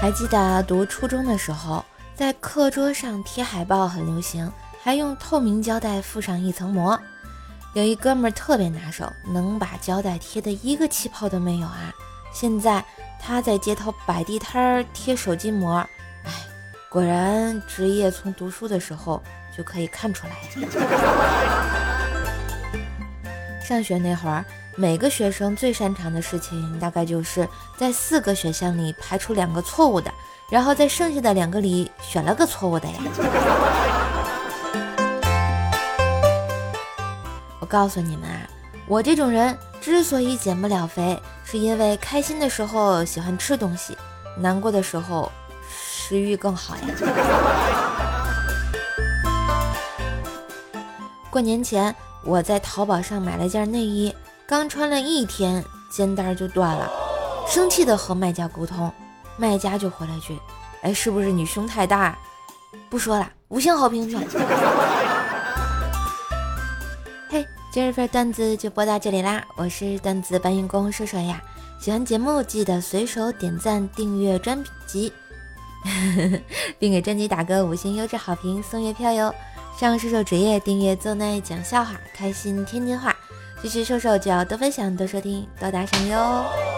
还记得读初中的时候，在课桌上贴海报很流行，还用透明胶带附上一层膜。有一哥们儿特别拿手，能把胶带贴的一个气泡都没有啊！现在他在街头摆地摊儿贴手机膜，哎，果然职业从读书的时候就可以看出来 上学那会儿。每个学生最擅长的事情，大概就是在四个选项里排除两个错误的，然后在剩下的两个里选了个错误的呀。我告诉你们啊，我这种人之所以减不了肥，是因为开心的时候喜欢吃东西，难过的时候食欲更好呀。过年前，我在淘宝上买了件内衣。刚穿了一天，肩带就断了，生气的和卖家沟通，卖家就回了句：“哎，是不是你胸太大？”不说了，五星好评去。嘿，今日份段子就播到这里啦，我是段子搬运工射手呀，喜欢节目记得随手点赞、订阅专辑，并给专辑打个五星优质好评，送月票哟。上射手职业订阅奏内讲笑话，开心天津话。支持瘦瘦就要多分享、多收听、多打赏哟！